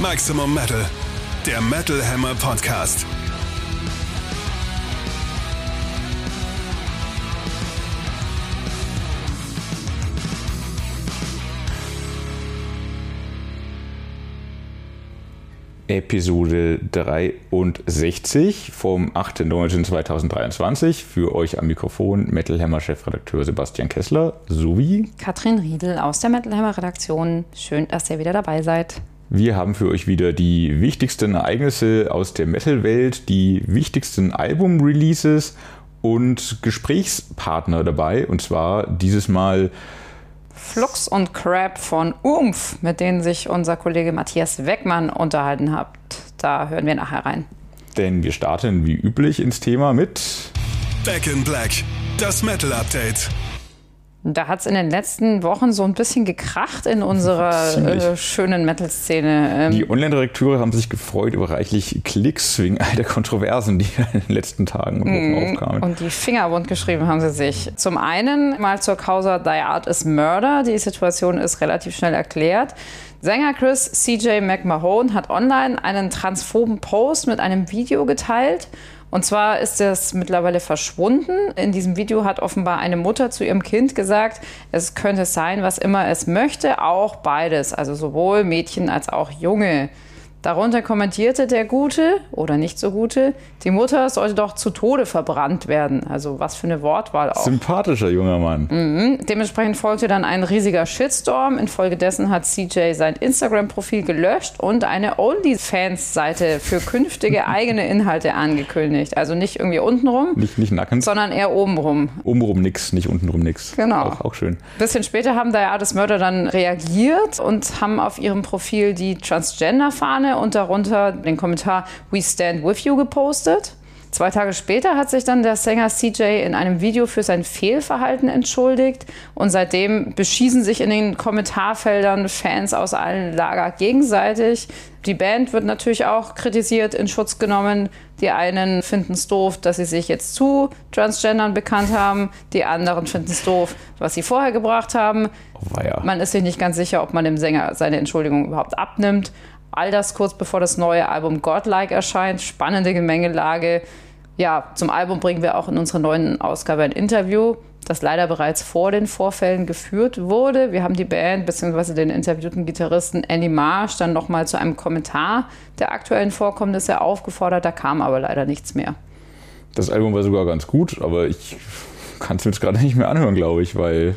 Maximum Metal, der Metal Hammer Podcast. Episode 63 vom 8.9.2023. Für euch am Mikrofon Metal Hammer Chefredakteur Sebastian Kessler sowie Katrin Riedel aus der Metal Hammer Redaktion. Schön, dass ihr wieder dabei seid. Wir haben für euch wieder die wichtigsten Ereignisse aus der Metal-Welt, die wichtigsten Album-Releases und Gesprächspartner dabei. Und zwar dieses Mal Flux und Crab von Umf, mit denen sich unser Kollege Matthias Weckmann unterhalten hat. Da hören wir nachher rein. Denn wir starten wie üblich ins Thema mit Back in Black, das Metal Update. Da hat es in den letzten Wochen so ein bisschen gekracht in unserer äh, schönen Metal-Szene. Ähm die Online-Redakteure haben sich gefreut über reichlich Klicks wegen all der Kontroversen, die in den letzten Tagen und Wochen mm, aufkamen. Und die Finger wund geschrieben haben sie sich. Zum einen mal zur Causa Die Art is Murder. Die Situation ist relativ schnell erklärt. Sänger Chris CJ McMahon hat online einen transphoben Post mit einem Video geteilt und zwar ist es mittlerweile verschwunden. In diesem Video hat offenbar eine Mutter zu ihrem Kind gesagt, es könnte sein, was immer es möchte, auch beides, also sowohl Mädchen als auch Junge. Darunter kommentierte der Gute oder nicht so Gute, die Mutter sollte doch zu Tode verbrannt werden. Also was für eine Wortwahl auch. Sympathischer junger Mann. Mhm. Dementsprechend folgte dann ein riesiger Shitstorm. Infolgedessen hat CJ sein Instagram-Profil gelöscht und eine OnlyFans-Seite für künftige eigene Inhalte angekündigt. Also nicht irgendwie untenrum, nicht, nicht nackend, sondern eher obenrum. Obenrum nix, nicht untenrum nix. Genau. Auch, auch schön. Ein bisschen später haben da ja das Mörder dann reagiert und haben auf ihrem Profil die Transgender-Fahne Sterne und darunter den Kommentar We Stand With You gepostet. Zwei Tage später hat sich dann der Sänger CJ in einem Video für sein Fehlverhalten entschuldigt und seitdem beschießen sich in den Kommentarfeldern Fans aus allen Lager gegenseitig. Die Band wird natürlich auch kritisiert, in Schutz genommen. Die einen finden es doof, dass sie sich jetzt zu Transgendern bekannt haben. Die anderen finden es doof, was sie vorher gebracht haben. Oh. Man ist sich nicht ganz sicher, ob man dem Sänger seine Entschuldigung überhaupt abnimmt. All das kurz bevor das neue Album Godlike erscheint. Spannende Gemengelage. Ja, zum Album bringen wir auch in unserer neuen Ausgabe ein Interview, das leider bereits vor den Vorfällen geführt wurde. Wir haben die Band bzw. den interviewten Gitarristen Andy Marsh dann nochmal zu einem Kommentar der aktuellen Vorkommnisse aufgefordert. Da kam aber leider nichts mehr. Das Album war sogar ganz gut, aber ich kann es mir jetzt gerade nicht mehr anhören, glaube ich, weil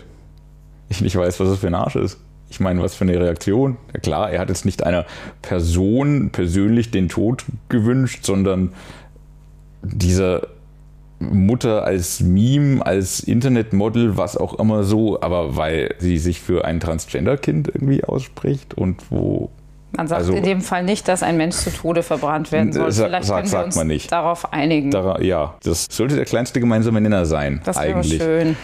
ich nicht weiß, was das für ein Arsch ist. Ich meine, was für eine Reaktion. Ja, klar, er hat jetzt nicht einer Person persönlich den Tod gewünscht, sondern dieser Mutter als Meme, als Internetmodel, was auch immer so, aber weil sie sich für ein Transgender-Kind irgendwie ausspricht und wo. Man sagt also, in dem Fall nicht, dass ein Mensch zu Tode verbrannt werden soll. Vielleicht sag, können wir uns man nicht. darauf einigen. Dar ja, das sollte der kleinste gemeinsame Nenner sein. Das wäre schön.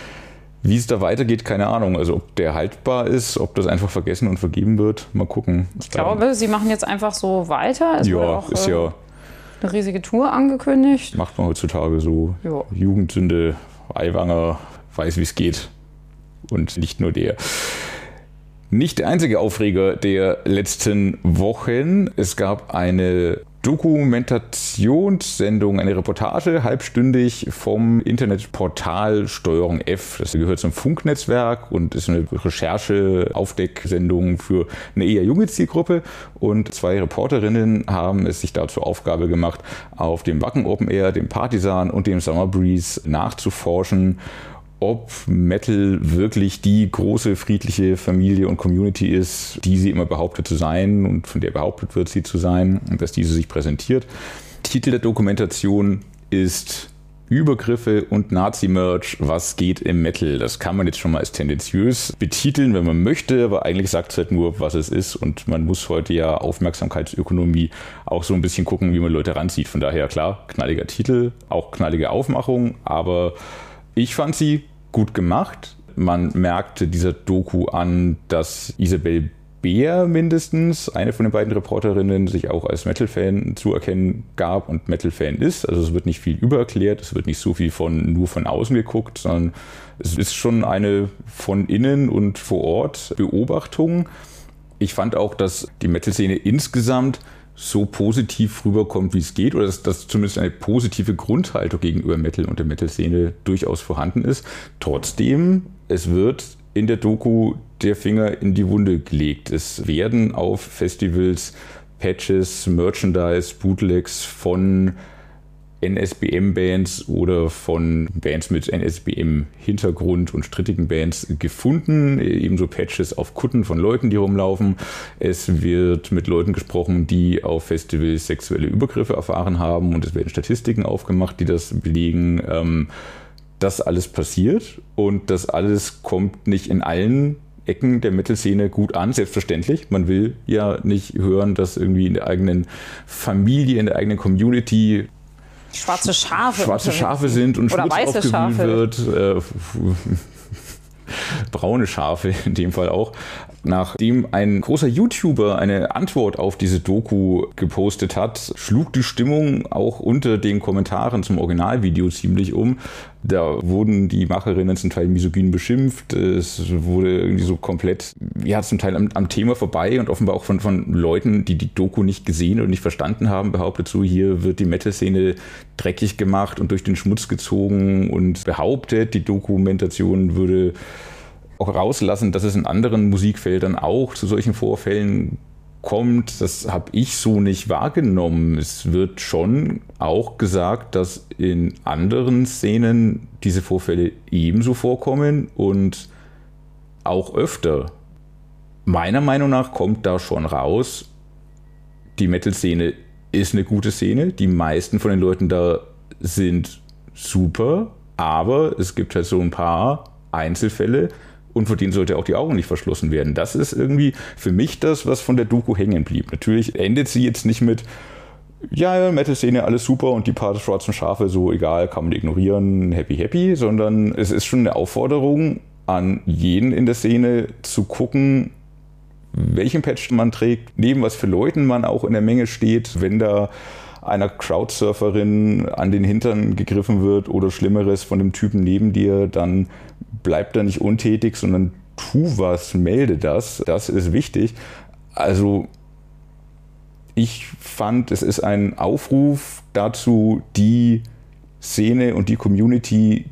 Wie es da weitergeht, keine Ahnung. Also ob der haltbar ist, ob das einfach vergessen und vergeben wird, mal gucken. Ich glaube, sie machen jetzt einfach so weiter. Es ja, auch, ist äh, ja eine riesige Tour angekündigt. Macht man heutzutage so. Ja. Jugendsünde, Eiwanger, weiß wie es geht. Und nicht nur der. Nicht der einzige Aufreger der letzten Wochen. Es gab eine Dokumentationssendung, eine Reportage, halbstündig vom Internetportal Steuerung F. Das gehört zum Funknetzwerk und ist eine Recherche-Aufdecksendung für eine eher junge Zielgruppe. Und zwei Reporterinnen haben es sich da zur Aufgabe gemacht, auf dem Wacken Open Air, dem Partisan und dem Summer Breeze nachzuforschen ob Metal wirklich die große friedliche Familie und Community ist, die sie immer behauptet zu sein und von der behauptet wird, sie zu sein und dass diese sich präsentiert. Titel der Dokumentation ist Übergriffe und Nazi-Merch, was geht im Metal? Das kann man jetzt schon mal als tendenziös betiteln, wenn man möchte, aber eigentlich sagt es halt nur, was es ist und man muss heute ja Aufmerksamkeitsökonomie auch so ein bisschen gucken, wie man Leute ranzieht. Von daher klar, knalliger Titel, auch knallige Aufmachung, aber ich fand sie gut gemacht. Man merkte dieser Doku an, dass Isabel Beer mindestens, eine von den beiden Reporterinnen, sich auch als Metal-Fan zu erkennen gab und Metal-Fan ist. Also es wird nicht viel übererklärt, es wird nicht so viel von nur von außen geguckt, sondern es ist schon eine von innen und vor Ort Beobachtung. Ich fand auch, dass die Metal-Szene insgesamt so positiv rüberkommt, wie es geht, oder dass, dass zumindest eine positive Grundhaltung gegenüber Metal und der Metal-Szene durchaus vorhanden ist. Trotzdem, es wird in der Doku der Finger in die Wunde gelegt. Es werden auf Festivals Patches, Merchandise, Bootlegs von NSBM-Bands oder von Bands mit NSBM-Hintergrund und strittigen Bands gefunden. Ebenso Patches auf Kutten von Leuten, die rumlaufen. Es wird mit Leuten gesprochen, die auf Festivals sexuelle Übergriffe erfahren haben und es werden Statistiken aufgemacht, die das belegen. Ähm, das alles passiert und das alles kommt nicht in allen Ecken der Metal-Szene gut an, selbstverständlich. Man will ja nicht hören, dass irgendwie in der eigenen Familie, in der eigenen Community schwarze Schafe, schwarze Schafe sind und Oder Schmutz weiße aufgewühlt Schafe. wird. Äh, braune Schafe in dem Fall auch. Nachdem ein großer YouTuber eine Antwort auf diese Doku gepostet hat, schlug die Stimmung auch unter den Kommentaren zum Originalvideo ziemlich um. Da wurden die Macherinnen zum Teil misogyn beschimpft. Es wurde irgendwie so komplett, ja, zum Teil am, am Thema vorbei und offenbar auch von, von Leuten, die die Doku nicht gesehen und nicht verstanden haben, behauptet so, hier wird die Metal-Szene dreckig gemacht und durch den Schmutz gezogen und behauptet, die Dokumentation würde auch rauslassen, dass es in anderen Musikfeldern auch zu solchen Vorfällen kommt. Das habe ich so nicht wahrgenommen. Es wird schon auch gesagt, dass in anderen Szenen diese Vorfälle ebenso vorkommen und auch öfter. Meiner Meinung nach kommt da schon raus, die Metal-Szene ist eine gute Szene. Die meisten von den Leuten da sind super, aber es gibt halt so ein paar Einzelfälle, und vor denen sollte auch die Augen nicht verschlossen werden. Das ist irgendwie für mich das, was von der Doku hängen blieb. Natürlich endet sie jetzt nicht mit, ja, Metal-Szene, alles super und die paar schwarzen Schafe, so egal, kann man ignorieren, happy, happy, sondern es ist schon eine Aufforderung an jeden in der Szene zu gucken, welchen Patch man trägt, neben was für Leuten man auch in der Menge steht, wenn da einer Crowdsurferin an den Hintern gegriffen wird oder Schlimmeres von dem Typen neben dir, dann bleib da nicht untätig, sondern tu was, melde das. Das ist wichtig. Also ich fand, es ist ein Aufruf dazu, die Szene und die Community,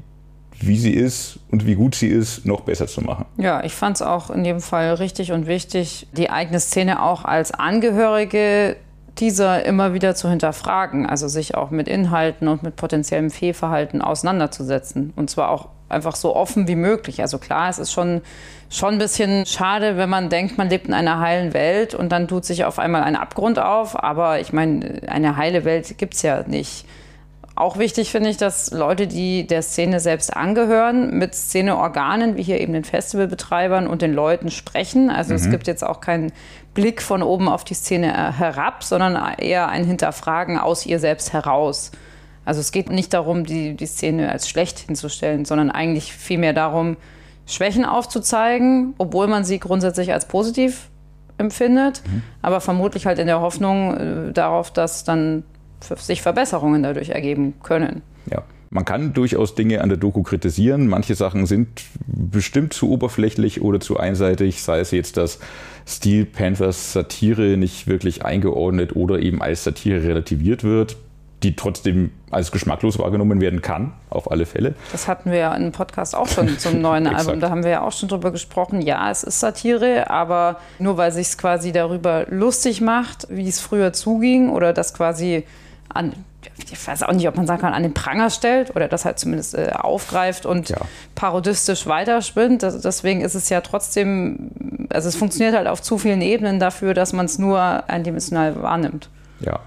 wie sie ist und wie gut sie ist, noch besser zu machen. Ja, ich fand es auch in dem Fall richtig und wichtig, die eigene Szene auch als Angehörige dieser immer wieder zu hinterfragen, also sich auch mit Inhalten und mit potenziellem Fehlverhalten auseinanderzusetzen. Und zwar auch einfach so offen wie möglich. Also klar, es ist schon, schon ein bisschen schade, wenn man denkt, man lebt in einer heilen Welt und dann tut sich auf einmal ein Abgrund auf. Aber ich meine, eine heile Welt gibt es ja nicht. Auch wichtig finde ich, dass Leute, die der Szene selbst angehören, mit Szeneorganen, wie hier eben den Festivalbetreibern und den Leuten sprechen. Also mhm. es gibt jetzt auch keinen Blick von oben auf die Szene äh, herab, sondern eher ein Hinterfragen aus ihr selbst heraus. Also es geht nicht darum, die, die Szene als schlecht hinzustellen, sondern eigentlich vielmehr darum, Schwächen aufzuzeigen, obwohl man sie grundsätzlich als positiv empfindet, mhm. aber vermutlich halt in der Hoffnung äh, darauf, dass dann sich Verbesserungen dadurch ergeben können. Ja. Man kann durchaus Dinge an der Doku kritisieren. Manche Sachen sind bestimmt zu oberflächlich oder zu einseitig, sei es jetzt, dass Steel Panthers Satire nicht wirklich eingeordnet oder eben als Satire relativiert wird die trotzdem als geschmacklos wahrgenommen werden kann, auf alle Fälle. Das hatten wir ja im Podcast auch schon zum neuen Album. Da haben wir ja auch schon drüber gesprochen. Ja, es ist Satire, aber nur weil sich es quasi darüber lustig macht, wie es früher zuging oder das quasi an, ich weiß auch nicht, ob man sagen kann, an den Pranger stellt oder das halt zumindest äh, aufgreift und ja. parodistisch weiterspinnt. Das, deswegen ist es ja trotzdem, also es funktioniert halt auf zu vielen Ebenen dafür, dass man es nur eindimensional wahrnimmt. Ja,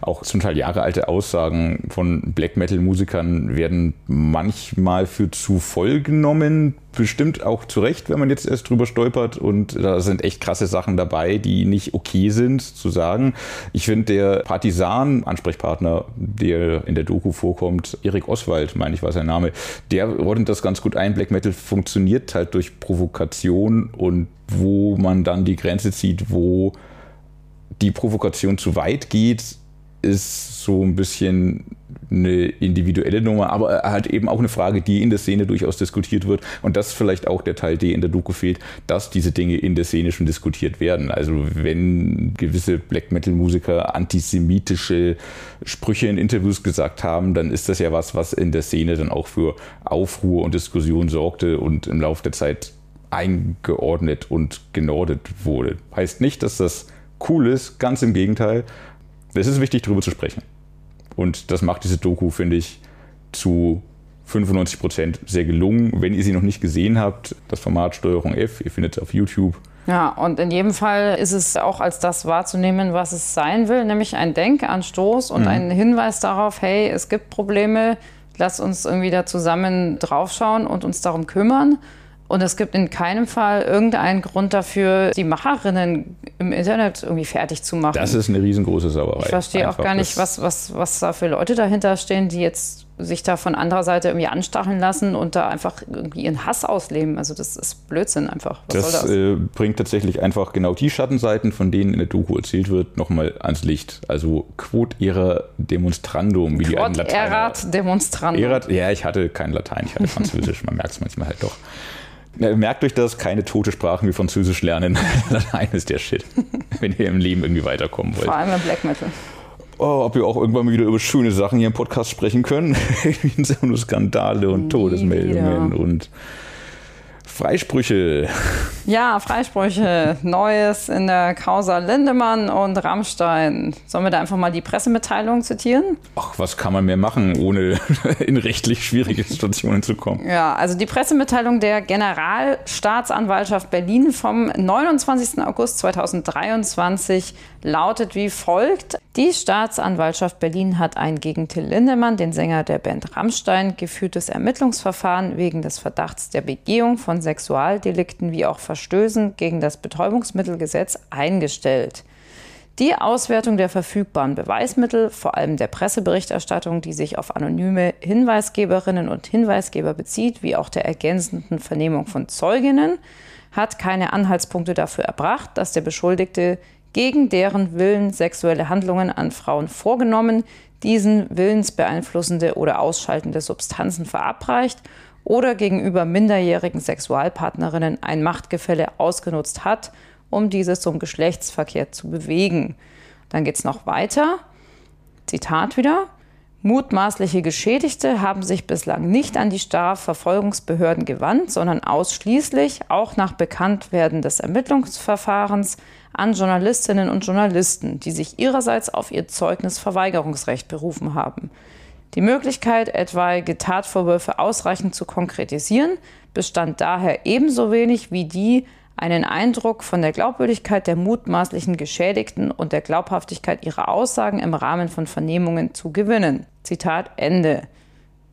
auch zum Teil jahrealte Aussagen von Black Metal-Musikern werden manchmal für zu voll genommen. Bestimmt auch zu Recht, wenn man jetzt erst drüber stolpert. Und da sind echt krasse Sachen dabei, die nicht okay sind zu sagen. Ich finde, der Partisan-Ansprechpartner, der in der Doku vorkommt, Erik Oswald, meine ich, war sein Name, der ordnet das ganz gut ein. Black Metal funktioniert halt durch Provokation und wo man dann die Grenze zieht, wo die Provokation zu weit geht, ist so ein bisschen eine individuelle Nummer, aber halt eben auch eine Frage, die in der Szene durchaus diskutiert wird. Und das ist vielleicht auch der Teil, der in der Doku fehlt, dass diese Dinge in der Szene schon diskutiert werden. Also wenn gewisse Black Metal-Musiker antisemitische Sprüche in Interviews gesagt haben, dann ist das ja was, was in der Szene dann auch für Aufruhr und Diskussion sorgte und im Laufe der Zeit eingeordnet und genordet wurde. Heißt nicht, dass das cool ist, ganz im Gegenteil. Es ist wichtig, darüber zu sprechen. Und das macht diese Doku, finde ich, zu 95 Prozent sehr gelungen. Wenn ihr sie noch nicht gesehen habt, das Format Steuerung F, ihr findet es auf YouTube. Ja, und in jedem Fall ist es auch als das wahrzunehmen, was es sein will, nämlich ein Denkanstoß und mhm. ein Hinweis darauf, hey, es gibt Probleme, lass uns irgendwie da zusammen draufschauen und uns darum kümmern. Und es gibt in keinem Fall irgendeinen Grund dafür, die Macherinnen im Internet irgendwie fertig zu machen. Das ist eine riesengroße Sauerei. Ich verstehe auch gar nicht, was, was, was da für Leute dahinter stehen, die jetzt sich da von anderer Seite irgendwie anstacheln lassen und da einfach irgendwie ihren Hass ausleben. Also das ist Blödsinn einfach. Was das, das? Äh, bringt tatsächlich einfach genau die Schattenseiten, von denen in der Doku erzählt wird, nochmal ans Licht. Also Quod era demonstrandum, wie Quod die alten Lateiner. Erat demonstrandum. Erat, ja, ich hatte kein Latein, ich hatte Französisch, man merkt es manchmal halt doch. Merkt euch das, keine tote Sprachen wie Französisch lernen. Latein ist der Shit, wenn ihr im Leben irgendwie weiterkommen wollt. Vor allem im Black Metal. Oh, ob wir auch irgendwann mal wieder über schöne Sachen hier im Podcast sprechen können. wie nur Skandale und Todesmeldungen und Freisprüche. Ja, Freisprüche. Neues in der Causa Lindemann und Rammstein. Sollen wir da einfach mal die Pressemitteilung zitieren? Ach, was kann man mehr machen, ohne in rechtlich schwierige Situationen zu kommen? Ja, also die Pressemitteilung der Generalstaatsanwaltschaft Berlin vom 29. August 2023 lautet wie folgt. Die Staatsanwaltschaft Berlin hat ein gegen Till Lindemann, den Sänger der Band Rammstein, geführtes Ermittlungsverfahren wegen des Verdachts der Begehung von Sexualdelikten wie auch Verstößen gegen das Betäubungsmittelgesetz eingestellt. Die Auswertung der verfügbaren Beweismittel, vor allem der Presseberichterstattung, die sich auf anonyme Hinweisgeberinnen und Hinweisgeber bezieht, wie auch der ergänzenden Vernehmung von Zeuginnen, hat keine Anhaltspunkte dafür erbracht, dass der Beschuldigte gegen deren Willen sexuelle Handlungen an Frauen vorgenommen, diesen willensbeeinflussende oder ausschaltende Substanzen verabreicht oder gegenüber minderjährigen Sexualpartnerinnen ein Machtgefälle ausgenutzt hat, um diese zum Geschlechtsverkehr zu bewegen. Dann geht es noch weiter. Zitat wieder. Mutmaßliche Geschädigte haben sich bislang nicht an die Strafverfolgungsbehörden gewandt, sondern ausschließlich, auch nach Bekanntwerden des Ermittlungsverfahrens, an Journalistinnen und Journalisten, die sich ihrerseits auf ihr Zeugnisverweigerungsrecht berufen haben. Die Möglichkeit, etwaige Tatvorwürfe ausreichend zu konkretisieren, bestand daher ebenso wenig wie die, einen Eindruck von der Glaubwürdigkeit der mutmaßlichen Geschädigten und der Glaubhaftigkeit ihrer Aussagen im Rahmen von Vernehmungen zu gewinnen. Zitat Ende.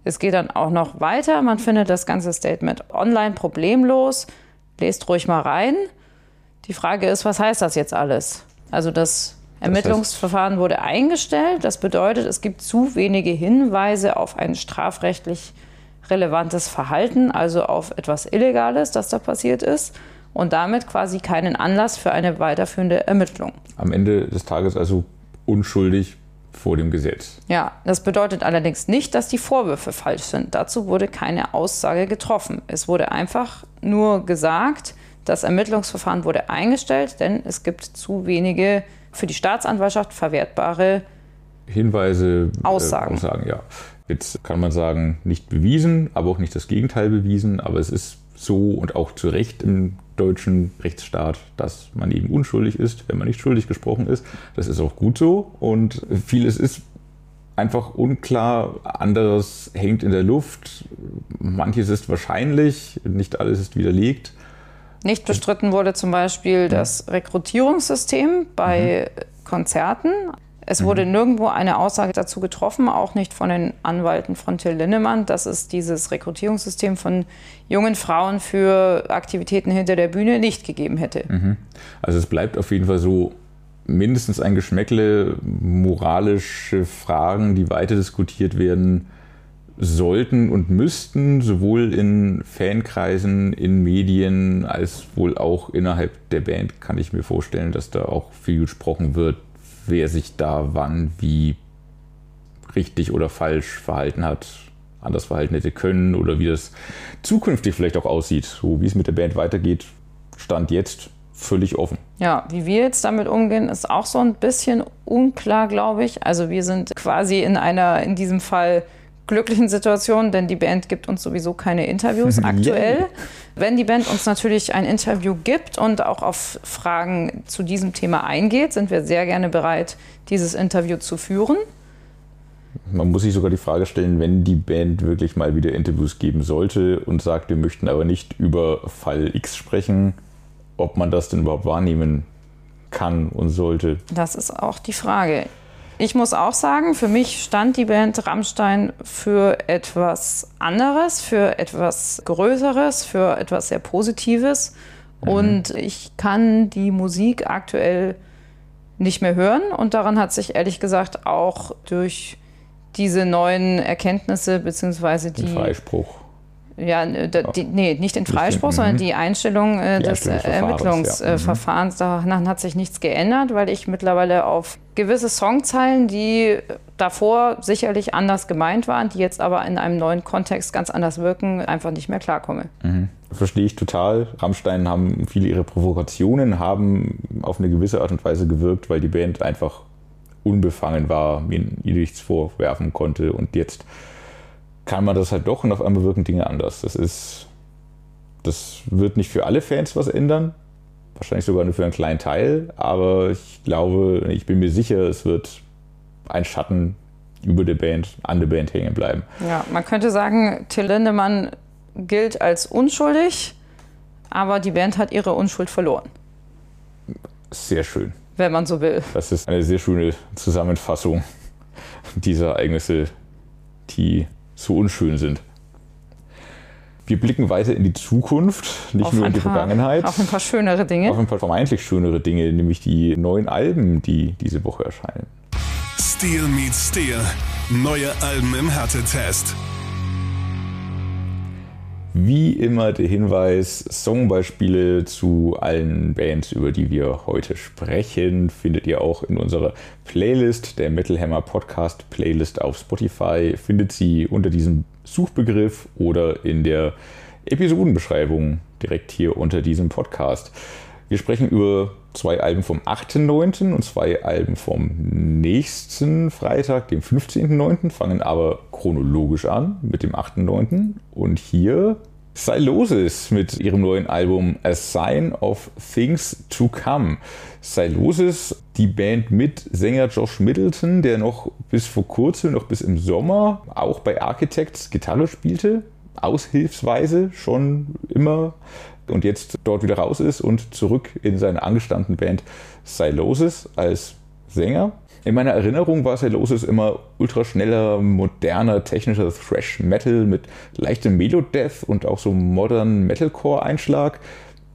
Es geht dann auch noch weiter. Man findet das ganze Statement online problemlos. Lest ruhig mal rein. Die Frage ist, was heißt das jetzt alles? Also das Ermittlungsverfahren wurde eingestellt. Das bedeutet, es gibt zu wenige Hinweise auf ein strafrechtlich relevantes Verhalten, also auf etwas Illegales, das da passiert ist und damit quasi keinen Anlass für eine weiterführende Ermittlung. Am Ende des Tages also unschuldig vor dem Gesetz. Ja, das bedeutet allerdings nicht, dass die Vorwürfe falsch sind. Dazu wurde keine Aussage getroffen. Es wurde einfach nur gesagt, das Ermittlungsverfahren wurde eingestellt, denn es gibt zu wenige für die Staatsanwaltschaft verwertbare Hinweise, äh, Aussagen. Äh, Aussagen. Ja. Jetzt kann man sagen, nicht bewiesen, aber auch nicht das Gegenteil bewiesen, aber es ist so und auch zu Recht im deutschen Rechtsstaat, dass man eben unschuldig ist, wenn man nicht schuldig gesprochen ist. Das ist auch gut so und vieles ist einfach unklar, anderes hängt in der Luft, manches ist wahrscheinlich, nicht alles ist widerlegt. Nicht bestritten wurde zum Beispiel das Rekrutierungssystem bei mhm. Konzerten. Es wurde mhm. nirgendwo eine Aussage dazu getroffen, auch nicht von den Anwalten von Till Linnemann, dass es dieses Rekrutierungssystem von jungen Frauen für Aktivitäten hinter der Bühne nicht gegeben hätte. Mhm. Also es bleibt auf jeden Fall so mindestens ein Geschmäckle moralische Fragen, die weiter diskutiert werden sollten und müssten, sowohl in Fankreisen, in Medien, als wohl auch innerhalb der Band, kann ich mir vorstellen, dass da auch viel gesprochen wird, wer sich da wann wie richtig oder falsch verhalten hat, anders verhalten hätte können oder wie das zukünftig vielleicht auch aussieht. So wie es mit der Band weitergeht, stand jetzt völlig offen. Ja, wie wir jetzt damit umgehen, ist auch so ein bisschen unklar, glaube ich. Also wir sind quasi in einer, in diesem Fall glücklichen Situation, denn die Band gibt uns sowieso keine Interviews aktuell. Yeah. Wenn die Band uns natürlich ein Interview gibt und auch auf Fragen zu diesem Thema eingeht, sind wir sehr gerne bereit, dieses Interview zu führen. Man muss sich sogar die Frage stellen, wenn die Band wirklich mal wieder Interviews geben sollte und sagt, wir möchten aber nicht über Fall X sprechen, ob man das denn überhaupt wahrnehmen kann und sollte. Das ist auch die Frage. Ich muss auch sagen, für mich stand die Band Rammstein für etwas anderes, für etwas Größeres, für etwas sehr Positives. Mhm. Und ich kann die Musik aktuell nicht mehr hören. Und daran hat sich ehrlich gesagt auch durch diese neuen Erkenntnisse beziehungsweise die. Den Freispruch. Ja, die, nee, nicht den Freispruch, nicht, sondern mhm. die Einstellung äh, die des Ermittlungsverfahrens. Ja. Mhm. Daran hat sich nichts geändert, weil ich mittlerweile auf gewisse Songzeilen, die davor sicherlich anders gemeint waren, die jetzt aber in einem neuen Kontext ganz anders wirken, einfach nicht mehr klarkomme. Mhm. Verstehe ich total. Rammstein haben viele ihre Provokationen, haben auf eine gewisse Art und Weise gewirkt, weil die Band einfach unbefangen war, mir nichts vorwerfen konnte und jetzt kann man das halt doch und auf einmal wirken Dinge anders. Das ist, das wird nicht für alle Fans was ändern, wahrscheinlich sogar nur für einen kleinen Teil, aber ich glaube, ich bin mir sicher, es wird ein Schatten über der Band, an der Band hängen bleiben. Ja, man könnte sagen, Till Lindemann gilt als unschuldig, aber die Band hat ihre Unschuld verloren. Sehr schön. Wenn man so will. Das ist eine sehr schöne Zusammenfassung dieser Ereignisse, die so unschön sind. Wir blicken weiter in die Zukunft, nicht auf nur in die paar, Vergangenheit. Auf ein paar schönere Dinge. Auf ein paar vermeintlich schönere Dinge, nämlich die neuen Alben, die diese Woche erscheinen. Steel meets Steel. Neue Alben im Härtetest. Wie immer der Hinweis, Songbeispiele zu allen Bands, über die wir heute sprechen, findet ihr auch in unserer Playlist, der Metal Hammer Podcast Playlist auf Spotify. Findet sie unter diesem Suchbegriff oder in der Episodenbeschreibung direkt hier unter diesem Podcast. Wir sprechen über zwei Alben vom 8.9. und zwei Alben vom nächsten Freitag, dem 15.9., fangen aber chronologisch an mit dem 8.9. Und hier Silosis mit ihrem neuen Album A Sign of Things to Come. Silosis, die Band mit Sänger Josh Middleton, der noch bis vor kurzem, noch bis im Sommer, auch bei Architects Gitarre spielte, aushilfsweise schon immer und jetzt dort wieder raus ist und zurück in seine angestammten Band Silosis als Sänger. In meiner Erinnerung war Silosis immer ultraschneller, moderner, technischer Thrash Metal mit leichtem Melodeath und auch so modernen Metalcore-Einschlag.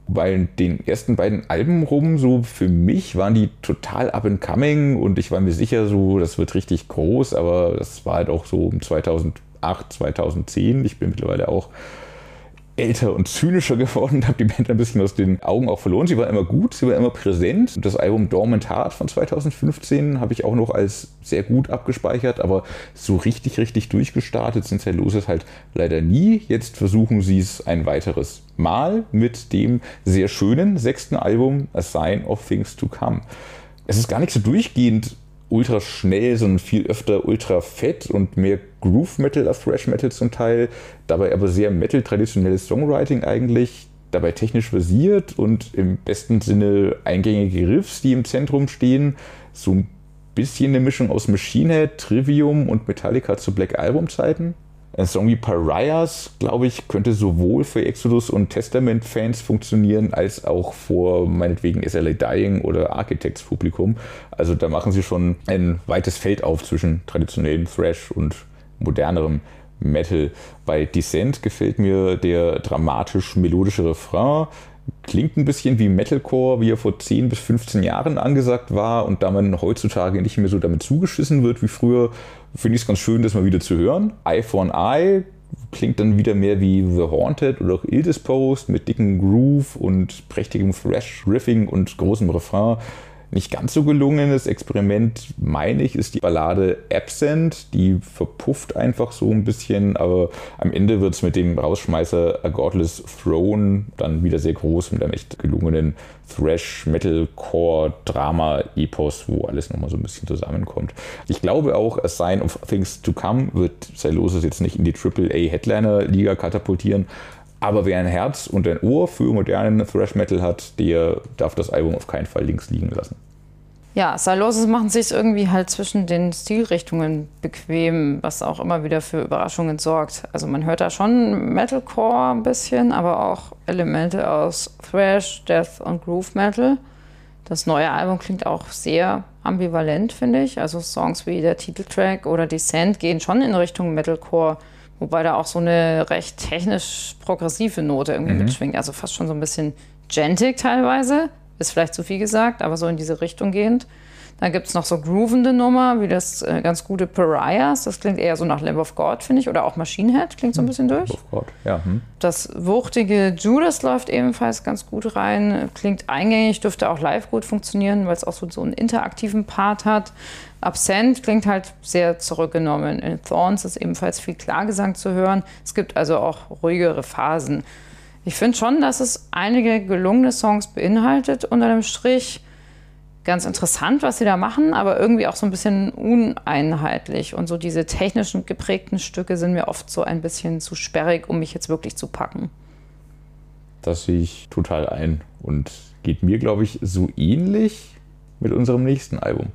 Weil den ersten beiden Alben rum, so für mich, waren die total up and coming und ich war mir sicher, so, das wird richtig groß, aber das war halt auch so um 2008, 2010. Ich bin mittlerweile auch älter und zynischer geworden, habe die Band ein bisschen aus den Augen auch verloren. Sie war immer gut, sie war immer präsent. Das Album Dormant Heart von 2015 habe ich auch noch als sehr gut abgespeichert, aber so richtig, richtig durchgestartet sind Celluloses halt leider nie. Jetzt versuchen sie es ein weiteres Mal mit dem sehr schönen sechsten Album A Sign of Things to Come. Es ist gar nicht so durchgehend ultra schnell, sondern viel öfter ultra fett und mehr Groove Metal als Thrash Metal zum Teil. Dabei aber sehr Metal traditionelles Songwriting eigentlich. Dabei technisch versiert und im besten Sinne eingängige Riffs, die im Zentrum stehen. So ein bisschen eine Mischung aus Machine Head, Trivium und Metallica zu Black Album Zeiten. Ein Song wie Pariahs, glaube ich, könnte sowohl für Exodus und Testament-Fans funktionieren, als auch vor meinetwegen SLA Dying oder Architects Publikum. Also da machen sie schon ein weites Feld auf zwischen traditionellem Thrash und modernerem Metal. Bei Descent gefällt mir der dramatisch-melodische Refrain. Klingt ein bisschen wie Metalcore, wie er vor 10 bis 15 Jahren angesagt war und da man heutzutage nicht mehr so damit zugeschissen wird wie früher, finde ich es ganz schön, das mal wieder zu hören. Eye for an Eye klingt dann wieder mehr wie The Haunted oder auch Ill Disposed mit dicken Groove und prächtigem Thrash-Riffing und großem Refrain. Nicht ganz so gelungenes Experiment, meine ich, ist die Ballade Absent. Die verpufft einfach so ein bisschen, aber am Ende wird es mit dem Rausschmeißer A Godless Throne dann wieder sehr groß mit einem echt gelungenen Thrash, Metalcore, Drama, Epos, wo alles nochmal so ein bisschen zusammenkommt. Ich glaube auch, A Sign of Things to Come wird Cellosis jetzt nicht in die AAA Headliner Liga katapultieren, aber wer ein Herz und ein Ohr für modernen Thrash Metal hat, der darf das Album auf keinen Fall links liegen lassen. Ja, Silosis machen sich irgendwie halt zwischen den Stilrichtungen bequem, was auch immer wieder für Überraschungen sorgt. Also man hört da schon Metalcore ein bisschen, aber auch Elemente aus Thrash, Death und Groove Metal. Das neue Album klingt auch sehr ambivalent, finde ich. Also Songs wie der Titeltrack oder Descent gehen schon in Richtung Metalcore Wobei da auch so eine recht technisch progressive Note irgendwie mhm. mitschwingt. Also fast schon so ein bisschen gentig teilweise. Ist vielleicht zu viel gesagt, aber so in diese Richtung gehend. Dann gibt es noch so groovende Nummer, wie das äh, ganz gute Pariahs. Das klingt eher so nach Lamb of God, finde ich. Oder auch Machine Head klingt so ein hm. bisschen durch. Lamb of God, ja. Hm. Das wuchtige Judas läuft ebenfalls ganz gut rein. Klingt eingängig, dürfte auch live gut funktionieren, weil es auch so, so einen interaktiven Part hat. Absent klingt halt sehr zurückgenommen. In Thorns ist ebenfalls viel Klagesang zu hören. Es gibt also auch ruhigere Phasen. Ich finde schon, dass es einige gelungene Songs beinhaltet unter dem Strich. Ganz interessant, was sie da machen, aber irgendwie auch so ein bisschen uneinheitlich. Und so diese technischen geprägten Stücke sind mir oft so ein bisschen zu sperrig, um mich jetzt wirklich zu packen. Das sehe ich total ein und geht mir, glaube ich, so ähnlich mit unserem nächsten Album.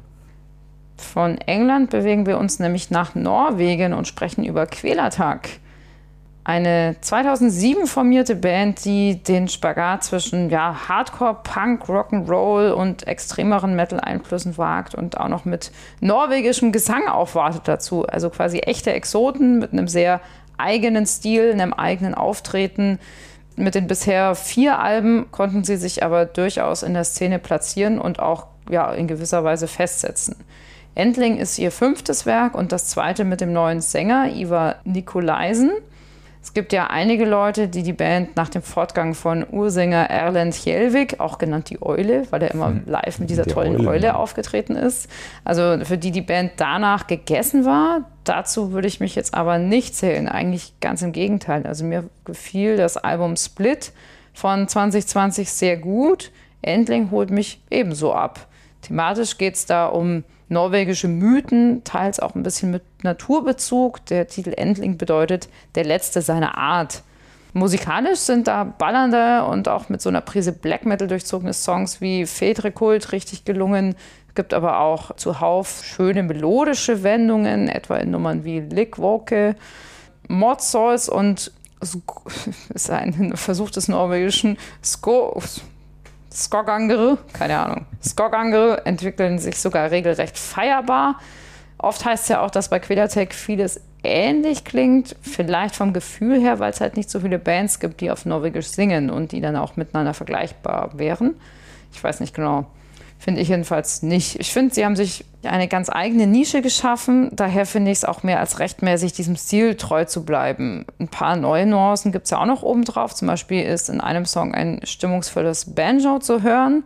Von England bewegen wir uns nämlich nach Norwegen und sprechen über Quälertag. Eine 2007 formierte Band, die den Spagat zwischen ja, Hardcore, Punk, Rock'n'Roll und extremeren Metal-Einflüssen wagt und auch noch mit norwegischem Gesang aufwartet dazu. Also quasi echte Exoten mit einem sehr eigenen Stil, einem eigenen Auftreten. Mit den bisher vier Alben konnten sie sich aber durchaus in der Szene platzieren und auch ja, in gewisser Weise festsetzen. Endling ist ihr fünftes Werk und das zweite mit dem neuen Sänger Ivar Nikolaisen. Es gibt ja einige Leute, die die Band nach dem Fortgang von Ursänger Erlend Hjelvik, auch genannt die Eule, weil er immer hm. live mit dieser die tollen Eule, Eule aufgetreten ist, also für die die Band danach gegessen war. Dazu würde ich mich jetzt aber nicht zählen, eigentlich ganz im Gegenteil. Also mir gefiel das Album Split von 2020 sehr gut. Endling holt mich ebenso ab. Thematisch geht es da um norwegische Mythen, teils auch ein bisschen mit Naturbezug. Der Titel Endling bedeutet der letzte seiner Art. Musikalisch sind da ballernde und auch mit so einer Prise Black Metal durchzogene Songs wie Kult richtig gelungen. Es gibt aber auch zuhauf schöne melodische Wendungen, etwa in Nummern wie Lickwoke, Mod Souls und ist ein Versuch des norwegischen Sko Skogangere, keine Ahnung. Skogangere entwickeln sich sogar regelrecht feierbar. Oft heißt es ja auch, dass bei Quillatech vieles ähnlich klingt, vielleicht vom Gefühl her, weil es halt nicht so viele Bands gibt, die auf Norwegisch singen und die dann auch miteinander vergleichbar wären. Ich weiß nicht genau. Finde ich jedenfalls nicht. Ich finde, sie haben sich eine ganz eigene Nische geschaffen. Daher finde ich es auch mehr als rechtmäßig, diesem Stil treu zu bleiben. Ein paar neue Nuancen gibt es ja auch noch obendrauf. Zum Beispiel ist in einem Song ein stimmungsvolles Banjo zu hören.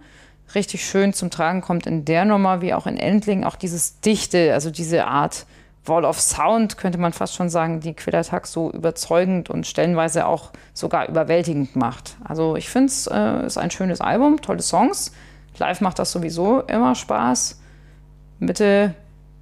Richtig schön zum Tragen kommt in der Nummer, wie auch in Endling, auch dieses Dichte, also diese Art Wall of Sound, könnte man fast schon sagen, die Quillertag so überzeugend und stellenweise auch sogar überwältigend macht. Also ich finde es äh, ist ein schönes Album, tolle Songs. Live macht das sowieso immer Spaß. Mitte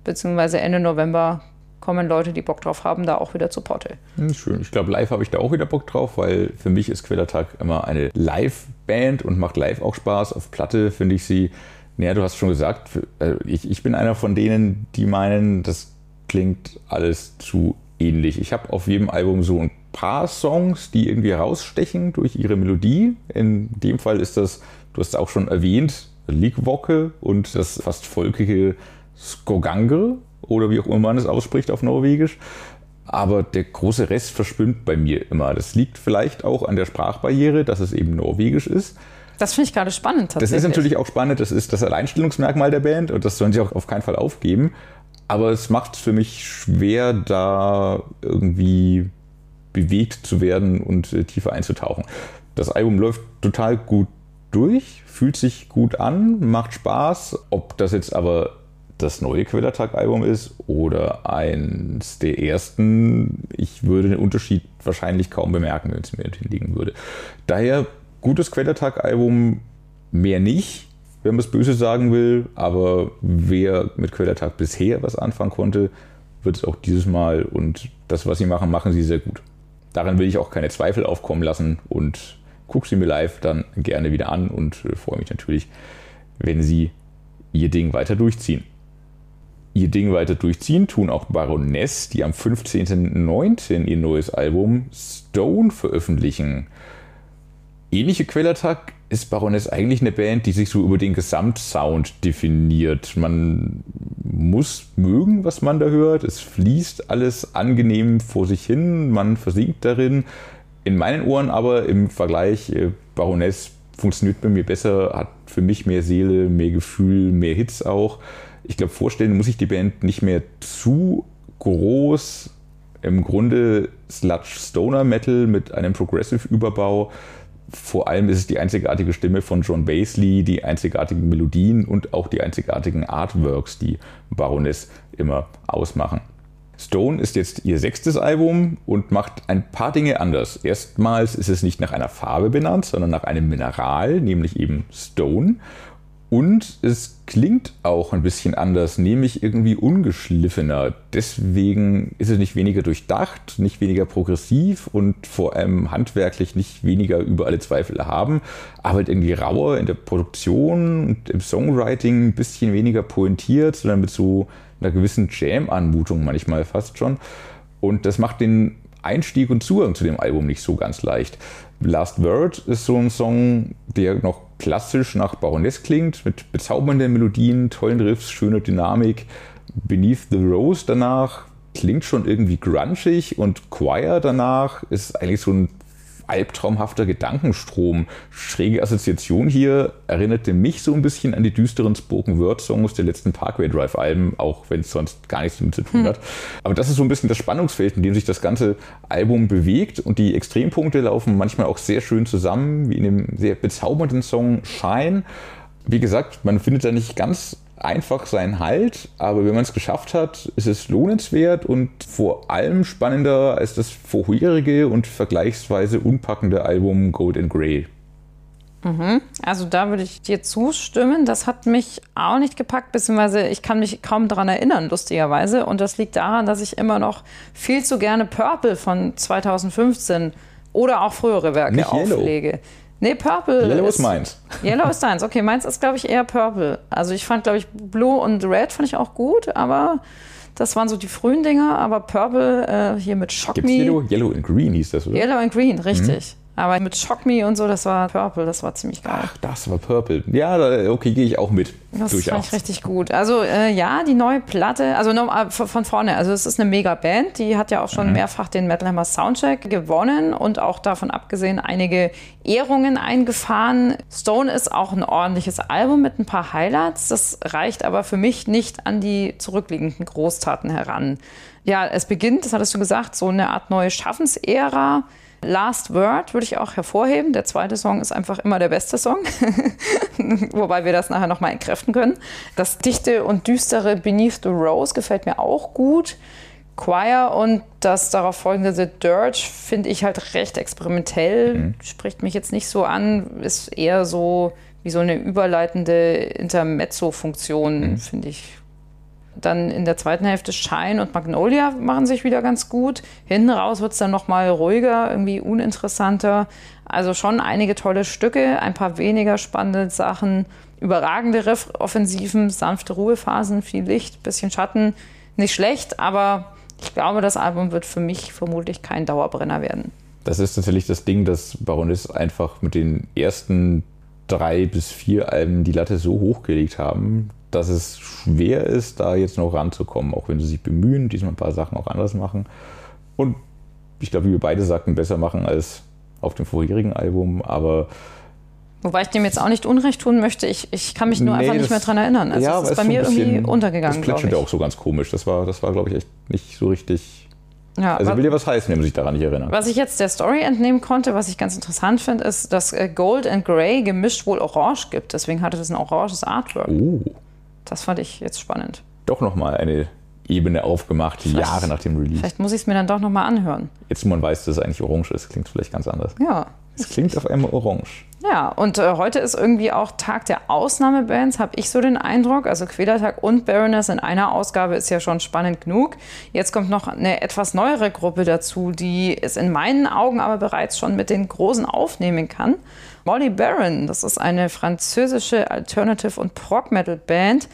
bzw. Ende November kommen Leute, die Bock drauf haben, da auch wieder zu Potte. Hm, schön. Ich glaube, live habe ich da auch wieder Bock drauf, weil für mich ist Quellertag immer eine Live-Band und macht live auch Spaß. Auf Platte finde ich sie, naja, du hast schon gesagt, äh, ich, ich bin einer von denen, die meinen, das klingt alles zu ähnlich. Ich habe auf jedem Album so ein paar Songs, die irgendwie herausstechen durch ihre Melodie. In dem Fall ist das Du hast auch schon erwähnt, Likwokke und das fast volkige Skogangr oder wie auch immer man es ausspricht auf Norwegisch. Aber der große Rest verschwimmt bei mir immer. Das liegt vielleicht auch an der Sprachbarriere, dass es eben Norwegisch ist. Das finde ich gerade spannend tatsächlich. Das ist natürlich auch spannend. Das ist das Alleinstellungsmerkmal der Band und das sollen sie auch auf keinen Fall aufgeben. Aber es macht es für mich schwer, da irgendwie bewegt zu werden und äh, tiefer einzutauchen. Das Album läuft total gut durch, fühlt sich gut an, macht Spaß. Ob das jetzt aber das neue Quellertag-Album ist oder eins der ersten, ich würde den Unterschied wahrscheinlich kaum bemerken, wenn es mir hinlegen würde. Daher gutes Quellertag-Album, mehr nicht, wenn man es böse sagen will, aber wer mit Quellertag bisher was anfangen konnte, wird es auch dieses Mal und das, was sie machen, machen sie sehr gut. Daran will ich auch keine Zweifel aufkommen lassen und gucke sie mir live dann gerne wieder an und äh, freue mich natürlich, wenn sie ihr Ding weiter durchziehen. Ihr Ding weiter durchziehen tun auch Baroness, die am 15.09. ihr neues Album Stone veröffentlichen. Ähnliche Quellertag ist Baroness eigentlich eine Band, die sich so über den Gesamtsound definiert. Man muss mögen, was man da hört. Es fließt alles angenehm vor sich hin. Man versinkt darin. In meinen Ohren aber im Vergleich, äh, Baroness funktioniert bei mir besser, hat für mich mehr Seele, mehr Gefühl, mehr Hits auch. Ich glaube, vorstellen muss ich die Band nicht mehr zu groß. Im Grunde Sludge Stoner Metal mit einem Progressive-Überbau vor allem ist es die einzigartige Stimme von John Basley, die einzigartigen Melodien und auch die einzigartigen Artworks, die Baroness immer ausmachen. Stone ist jetzt ihr sechstes Album und macht ein paar Dinge anders. Erstmals ist es nicht nach einer Farbe benannt, sondern nach einem Mineral, nämlich eben Stone. Und es klingt auch ein bisschen anders, nämlich irgendwie ungeschliffener. Deswegen ist es nicht weniger durchdacht, nicht weniger progressiv und vor allem handwerklich nicht weniger über alle Zweifel erhaben, aber halt irgendwie rauer in der Produktion und im Songwriting ein bisschen weniger pointiert, sondern mit so einer gewissen Jam-Anmutung manchmal fast schon. Und das macht den Einstieg und Zugang zu dem Album nicht so ganz leicht. Last Word ist so ein Song, der noch klassisch nach Baroness klingt, mit bezaubernden Melodien, tollen Riffs, schöner Dynamik. Beneath the Rose danach klingt schon irgendwie grunchig und Choir danach ist eigentlich so ein albtraumhafter Gedankenstrom. Schräge Assoziation hier erinnerte mich so ein bisschen an die düsteren Spoken Word Songs der letzten Parkway Drive Alben, auch wenn es sonst gar nichts damit zu tun hm. hat. Aber das ist so ein bisschen das Spannungsfeld, in dem sich das ganze Album bewegt und die Extrempunkte laufen manchmal auch sehr schön zusammen, wie in dem sehr bezaubernden Song Shine. Wie gesagt, man findet da nicht ganz einfach seinen Halt, aber wenn man es geschafft hat, ist es lohnenswert und vor allem spannender als das vorherige und vergleichsweise unpackende Album Gold and Grey. Mhm. Also da würde ich dir zustimmen. Das hat mich auch nicht gepackt, beziehungsweise ich kann mich kaum daran erinnern, lustigerweise. Und das liegt daran, dass ich immer noch viel zu gerne Purple von 2015 oder auch frühere Werke nicht auflege. Yellow. Nee, Purple. Yellow ist, ist meins. Yellow ist deins. Okay, meins ist, glaube ich, eher Purple. Also ich fand, glaube ich, Blue und Red fand ich auch gut, aber das waren so die frühen Dinger. Aber Purple äh, hier mit Shock Gibt's Me. Yellow, Yellow and Green hieß das, oder? Yellow and Green, richtig. Mhm. Aber mit Shock Me und so, das war Purple, das war ziemlich geil. Ach, das war Purple. Ja, okay, gehe ich auch mit. Das durchaus. fand ich richtig gut. Also äh, ja, die neue Platte, also noch, äh, von vorne, also es ist eine mega Band, die hat ja auch schon mhm. mehrfach den Metal Hammer Soundcheck gewonnen und auch davon abgesehen einige Ehrungen eingefahren. Stone ist auch ein ordentliches Album mit ein paar Highlights. Das reicht aber für mich nicht an die zurückliegenden Großtaten heran. Ja, es beginnt, das hattest du gesagt, so eine Art neue Schaffensära. Last Word würde ich auch hervorheben. Der zweite Song ist einfach immer der beste Song, wobei wir das nachher nochmal entkräften können. Das dichte und düstere Beneath the Rose gefällt mir auch gut. Choir und das darauf folgende The Dirge finde ich halt recht experimentell, mhm. spricht mich jetzt nicht so an, ist eher so wie so eine überleitende Intermezzo-Funktion, mhm. finde ich dann in der zweiten Hälfte Shine und Magnolia machen sich wieder ganz gut. Hinten raus wird es dann nochmal ruhiger, irgendwie uninteressanter. Also schon einige tolle Stücke, ein paar weniger spannende Sachen, überragende Riff-Offensiven, sanfte Ruhephasen, viel Licht, bisschen Schatten. Nicht schlecht, aber ich glaube, das Album wird für mich vermutlich kein Dauerbrenner werden. Das ist natürlich das Ding, dass Baroness einfach mit den ersten drei bis vier Alben die Latte so hochgelegt haben, dass es schwer ist, da jetzt noch ranzukommen, auch wenn sie sich bemühen, diesmal ein paar Sachen auch anders machen. Und ich glaube, wie wir beide sagten, besser machen als auf dem vorherigen Album, aber. Wobei ich dem jetzt auch nicht Unrecht tun möchte. Ich, ich kann mich nur nee, einfach nicht mehr dran erinnern. Also ja, es ist bei mir irgendwie untergegangen. Das plätscherte auch so ganz komisch. Das war, das war glaube ich, echt nicht so richtig Ja, also will dir was heißen, wenn man sich daran nicht erinnert. Was ich jetzt der Story entnehmen konnte, was ich ganz interessant finde, ist, dass äh, Gold and Grey gemischt wohl orange gibt. Deswegen hatte das ein oranges Artwork. Oh. Das fand ich jetzt spannend. Doch nochmal eine Ebene aufgemacht, vielleicht, Jahre nach dem Release. Vielleicht muss ich es mir dann doch nochmal anhören. Jetzt, wo man weiß, dass es eigentlich orange ist, klingt es vielleicht ganz anders. Ja. Es klingt auf einmal orange. Ja, und äh, heute ist irgendwie auch Tag der Ausnahmebands, habe ich so den Eindruck. Also Quälertag und Baroness in einer Ausgabe ist ja schon spannend genug. Jetzt kommt noch eine etwas neuere Gruppe dazu, die es in meinen Augen aber bereits schon mit den Großen aufnehmen kann. Molly Baron, das ist eine französische Alternative- und Prog-Metal-Band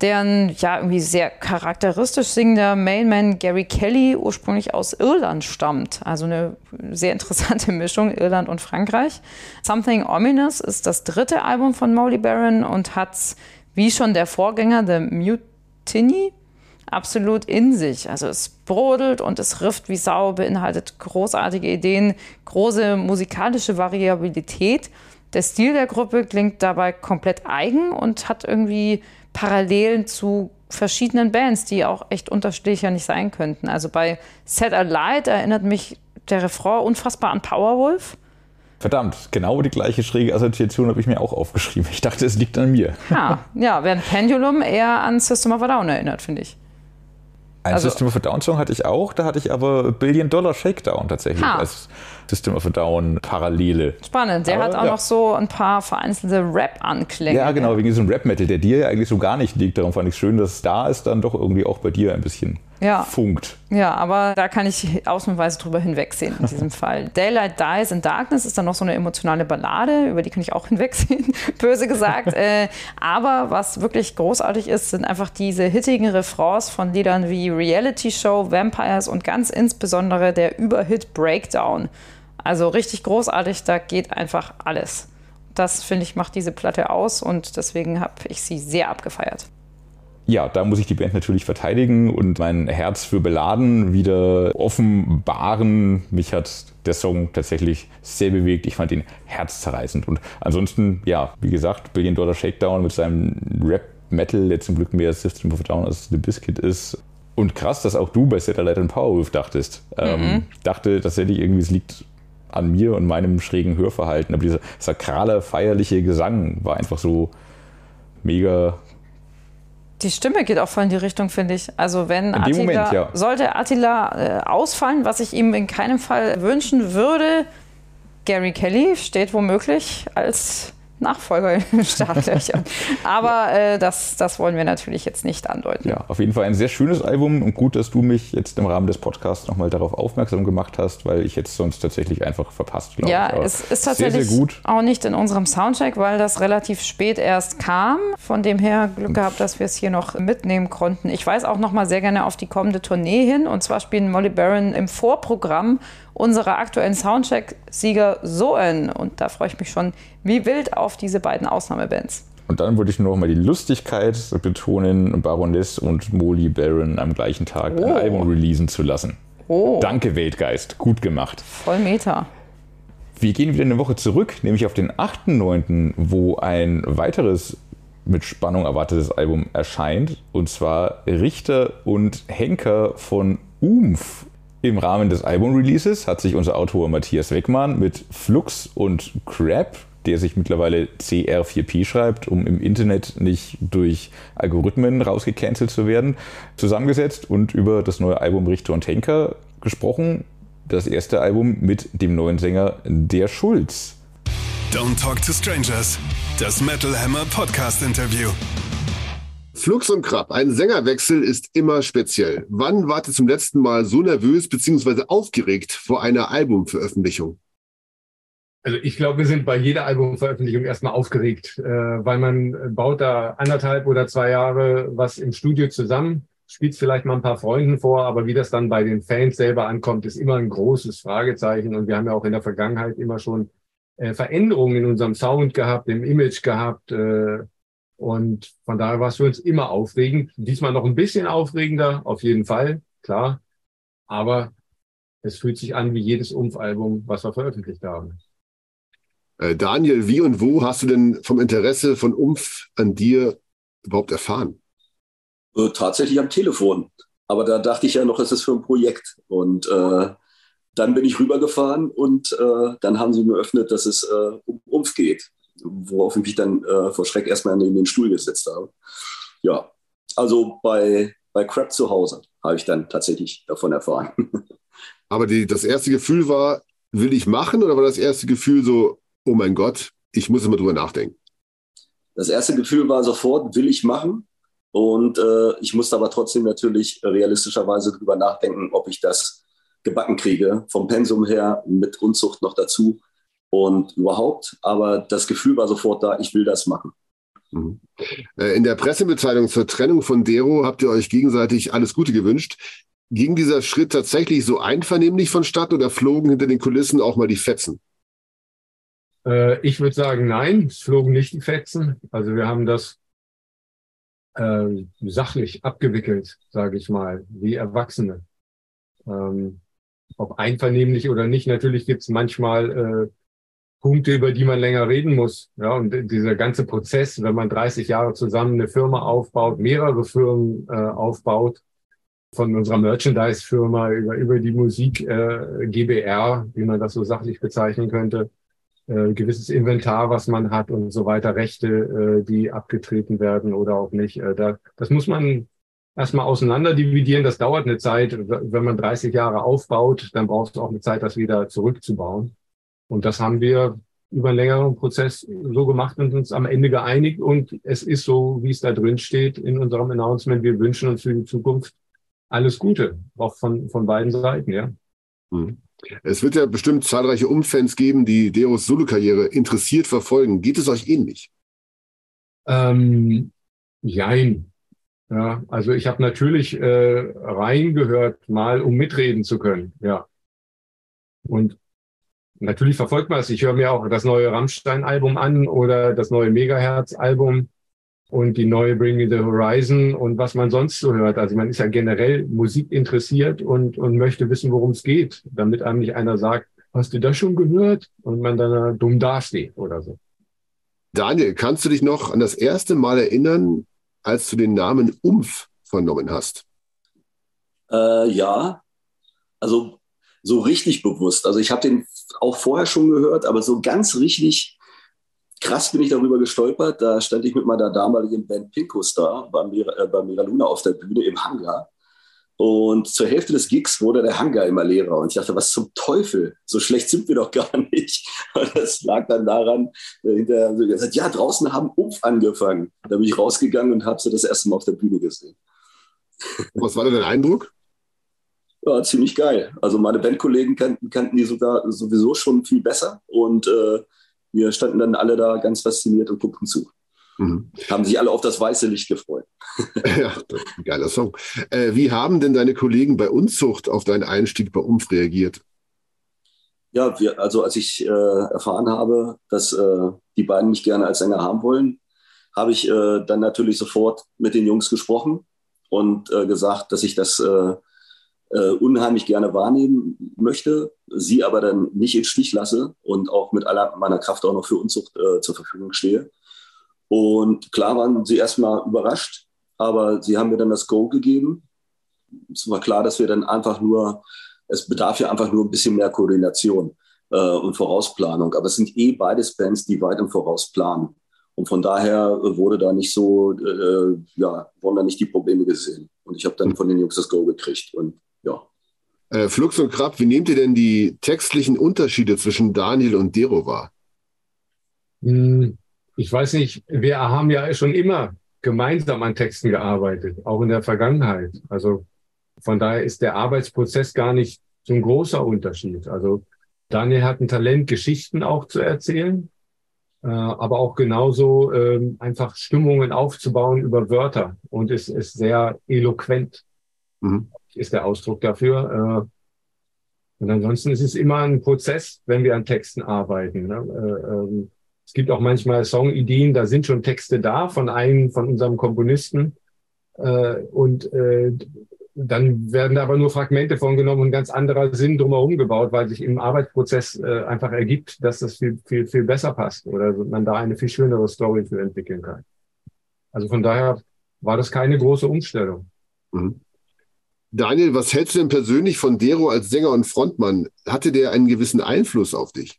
deren ja irgendwie sehr charakteristisch singender Mailman Gary Kelly ursprünglich aus Irland stammt. Also eine sehr interessante Mischung Irland und Frankreich. Something Ominous ist das dritte Album von Molly Baron und hat wie schon der Vorgänger The Mutiny absolut in sich. Also es brodelt und es rifft wie Sau, beinhaltet großartige Ideen, große musikalische Variabilität. Der Stil der Gruppe klingt dabei komplett eigen und hat irgendwie Parallelen zu verschiedenen Bands, die auch echt unterschiedlicher nicht sein könnten. Also bei Set a Light erinnert mich der Refrain unfassbar an Powerwolf. Verdammt, genau die gleiche schräge Assoziation habe ich mir auch aufgeschrieben. Ich dachte, es liegt an mir. Ja, ja während Pendulum eher an System of a Down erinnert, finde ich. Ein also, System of a Down Song hatte ich auch, da hatte ich aber Billion Dollar Shakedown tatsächlich ha. als System of a Down Parallele. Spannend, der aber, hat auch ja. noch so ein paar vereinzelte Rap-Anklänge. Ja, genau, wegen diesem Rap-Metal, der dir ja eigentlich so gar nicht liegt. Darum fand ich es schön, dass da ist dann doch irgendwie auch bei dir ein bisschen ja. funkt. Ja, aber da kann ich ausnahmsweise drüber hinwegsehen in diesem Fall. Daylight Dies in Darkness ist dann noch so eine emotionale Ballade, über die kann ich auch hinwegsehen, böse gesagt. äh, aber was wirklich großartig ist, sind einfach diese hittigen Refrains von Liedern wie Reality Show, Vampires und ganz insbesondere der Überhit Breakdown. Also richtig großartig, da geht einfach alles. Das, finde ich, macht diese Platte aus und deswegen habe ich sie sehr abgefeiert ja, da muss ich die Band natürlich verteidigen und mein Herz für Beladen wieder offenbaren. Mich hat der Song tatsächlich sehr bewegt. Ich fand ihn herzzerreißend. Und ansonsten, ja, wie gesagt, Billion Dollar Shakedown mit seinem Rap-Metal, der zum Glück mehr System of Down als The Biscuit ist. Und krass, dass auch du bei Satellite and Powerwolf dachtest. Ähm, mhm. Ähm, dachte tatsächlich irgendwie, es liegt an mir und meinem schrägen Hörverhalten. Aber dieser sakrale, feierliche Gesang war einfach so mega die Stimme geht auch voll in die Richtung, finde ich. Also wenn Attila, Moment, ja. sollte Attila äh, ausfallen, was ich ihm in keinem Fall wünschen würde, Gary Kelly steht womöglich als Nachfolger in den Startlöchern. Aber äh, das, das wollen wir natürlich jetzt nicht andeuten. Ja, auf jeden Fall ein sehr schönes Album und gut, dass du mich jetzt im Rahmen des Podcasts nochmal darauf aufmerksam gemacht hast, weil ich jetzt sonst tatsächlich einfach verpasst, glaube ja, ich. Es ist tatsächlich sehr, sehr auch nicht in unserem Soundcheck, weil das relativ spät erst kam. Von dem her Glück gehabt, dass wir es hier noch mitnehmen konnten. Ich weise auch nochmal sehr gerne auf die kommende Tournee hin. Und zwar spielen Molly Baron im Vorprogramm unserer aktuellen Soundcheck-Sieger Soen. Und da freue ich mich schon wie wild auf diese beiden Ausnahmebands. Und dann würde ich nur noch mal die Lustigkeit betonen, Baroness und Molly Baron am gleichen Tag oh. ein Album releasen zu lassen. Oh. Danke, Weltgeist. Gut gemacht. Voll Meta. Wir gehen wieder eine Woche zurück, nämlich auf den 8.9., wo ein weiteres mit Spannung erwartetes Album erscheint. Und zwar Richter und Henker von Umf im Rahmen des Album-Releases hat sich unser Autor Matthias Weckmann mit Flux und Crap, der sich mittlerweile CR4P schreibt, um im Internet nicht durch Algorithmen rausgecancelt zu werden, zusammengesetzt und über das neue Album Richter und Henker gesprochen. Das erste Album mit dem neuen Sänger Der Schulz. Don't Talk to Strangers, das Metal Hammer Podcast Interview. Flux und Krab, ein Sängerwechsel ist immer speziell. Wann wart ihr zum letzten Mal so nervös bzw. aufgeregt vor einer Albumveröffentlichung? Also ich glaube, wir sind bei jeder Albumveröffentlichung erstmal aufgeregt, äh, weil man baut da anderthalb oder zwei Jahre was im Studio zusammen, spielt vielleicht mal ein paar Freunden vor, aber wie das dann bei den Fans selber ankommt, ist immer ein großes Fragezeichen. Und wir haben ja auch in der Vergangenheit immer schon äh, Veränderungen in unserem Sound gehabt, im Image gehabt. Äh, und von daher war es für uns immer aufregend. Diesmal noch ein bisschen aufregender, auf jeden Fall, klar. Aber es fühlt sich an wie jedes Umf-Album, was wir veröffentlicht haben. Äh, Daniel, wie und wo hast du denn vom Interesse von Umf an dir überhaupt erfahren? Äh, tatsächlich am Telefon. Aber da dachte ich ja noch, es ist für ein Projekt. Und äh, dann bin ich rübergefahren und äh, dann haben sie mir eröffnet, dass es äh, um Umf geht, worauf ich mich dann äh, vor Schreck erstmal neben den Stuhl gesetzt habe. Ja, also bei, bei Crap zu Hause habe ich dann tatsächlich davon erfahren. Aber die, das erste Gefühl war, will ich machen oder war das erste Gefühl so, oh mein Gott, ich muss immer drüber nachdenken? Das erste Gefühl war sofort, will ich machen. Und äh, ich musste aber trotzdem natürlich realistischerweise drüber nachdenken, ob ich das gebacken kriege, vom Pensum her, mit Unzucht noch dazu und überhaupt. Aber das Gefühl war sofort da, ich will das machen. Mhm. Äh, in der Pressemitteilung zur Trennung von Dero habt ihr euch gegenseitig alles Gute gewünscht. Ging dieser Schritt tatsächlich so einvernehmlich vonstatten oder flogen hinter den Kulissen auch mal die Fetzen? Äh, ich würde sagen, nein, es flogen nicht die Fetzen. Also wir haben das äh, sachlich abgewickelt, sage ich mal, wie Erwachsene. Ähm, ob einvernehmlich oder nicht, natürlich gibt es manchmal äh, Punkte, über die man länger reden muss. Ja, und dieser ganze Prozess, wenn man 30 Jahre zusammen eine Firma aufbaut, mehrere Firmen äh, aufbaut, von unserer Merchandise-Firma über, über die Musik äh, GBR, wie man das so sachlich bezeichnen könnte, äh, gewisses Inventar, was man hat und so weiter, Rechte, äh, die abgetreten werden oder auch nicht. Äh, da, das muss man erstmal auseinander dividieren. Das dauert eine Zeit. Wenn man 30 Jahre aufbaut, dann braucht es auch eine Zeit, das wieder zurückzubauen. Und das haben wir über einen längeren Prozess so gemacht und uns am Ende geeinigt. Und es ist so, wie es da drin steht in unserem Announcement. Wir wünschen uns für die Zukunft alles Gute, auch von, von beiden Seiten, ja. Mhm. Es wird ja bestimmt zahlreiche Umfans geben, die Deros Solo-Karriere interessiert verfolgen. Geht es euch ähnlich? Ähm, jein. Ja, also ich habe natürlich äh, reingehört, mal um mitreden zu können, ja. Und natürlich verfolgt man es. Ich höre mir auch das neue Rammstein-Album an oder das neue Megahertz-Album und die neue Bring Me the Horizon und was man sonst so hört. Also man ist ja generell Musik interessiert und, und möchte wissen, worum es geht, damit einem nicht einer sagt, hast du das schon gehört? Und man dann dumm dasteht oder so. Daniel, kannst du dich noch an das erste Mal erinnern, als du den Namen Umf vernommen hast? Äh, ja, also so richtig bewusst. Also ich habe den auch vorher schon gehört, aber so ganz richtig krass bin ich darüber gestolpert. Da stand ich mit meiner damaligen Band Pinkos da bei, Mira, äh, bei Mira Luna auf der Bühne im Hangar. Und zur Hälfte des Gigs wurde der Hangar immer leerer. Und ich dachte, was zum Teufel? So schlecht sind wir doch gar nicht. Und das lag dann daran, äh, hinterher haben sie gesagt, ja, draußen haben Umf angefangen. Da bin ich rausgegangen und habe sie das erste Mal auf der Bühne gesehen. Was war denn dein Eindruck? Ja, ziemlich geil. Also meine Bandkollegen kannten, kannten die sogar sowieso schon viel besser. Und äh, wir standen dann alle da ganz fasziniert und guckten zu. Mhm. Haben sich alle auf das weiße Licht gefreut. ja, ein geiler Song. Äh, wie haben denn deine Kollegen bei Unzucht auf deinen Einstieg bei Umf reagiert? Ja, wir, also als ich äh, erfahren habe, dass äh, die beiden mich gerne als Sänger haben wollen, habe ich äh, dann natürlich sofort mit den Jungs gesprochen und äh, gesagt, dass ich das äh, äh, unheimlich gerne wahrnehmen möchte, sie aber dann nicht in Stich lasse und auch mit aller meiner Kraft auch noch für Unzucht äh, zur Verfügung stehe. Und klar waren sie erstmal überrascht, aber sie haben mir dann das Go gegeben. Es war klar, dass wir dann einfach nur, es bedarf ja einfach nur ein bisschen mehr Koordination äh, und Vorausplanung. Aber es sind eh beides Bands, die weit im Voraus planen. Und von daher wurde da nicht so, äh, ja, wurden da nicht die Probleme gesehen. Und ich habe dann von den Jungs das Go gekriegt. Und ja. Äh, Flux und Krab, wie nehmt ihr denn die textlichen Unterschiede zwischen Daniel und Dero wahr? Hm, ich weiß nicht, wir haben ja schon immer gemeinsam an Texten gearbeitet, auch in der Vergangenheit. Also von daher ist der Arbeitsprozess gar nicht so ein großer Unterschied. Also Daniel hat ein Talent, Geschichten auch zu erzählen, äh, aber auch genauso ähm, einfach Stimmungen aufzubauen über Wörter und ist, ist sehr eloquent. Mhm ist der Ausdruck dafür. Äh, und ansonsten ist es immer ein Prozess, wenn wir an Texten arbeiten. Ne? Äh, ähm, es gibt auch manchmal Songideen, da sind schon Texte da von einem, von unserem Komponisten. Äh, und dann werden da aber nur Fragmente von genommen und ganz anderer Sinn drumherum gebaut, weil sich im Arbeitsprozess einfach ergibt, dass das viel, viel, viel besser passt oder man da eine viel schönere Story für entwickeln kann. Also von daher war das keine große Umstellung. Mhm. Daniel, was hältst du denn persönlich von Dero als Sänger und Frontmann? Hatte der einen gewissen Einfluss auf dich?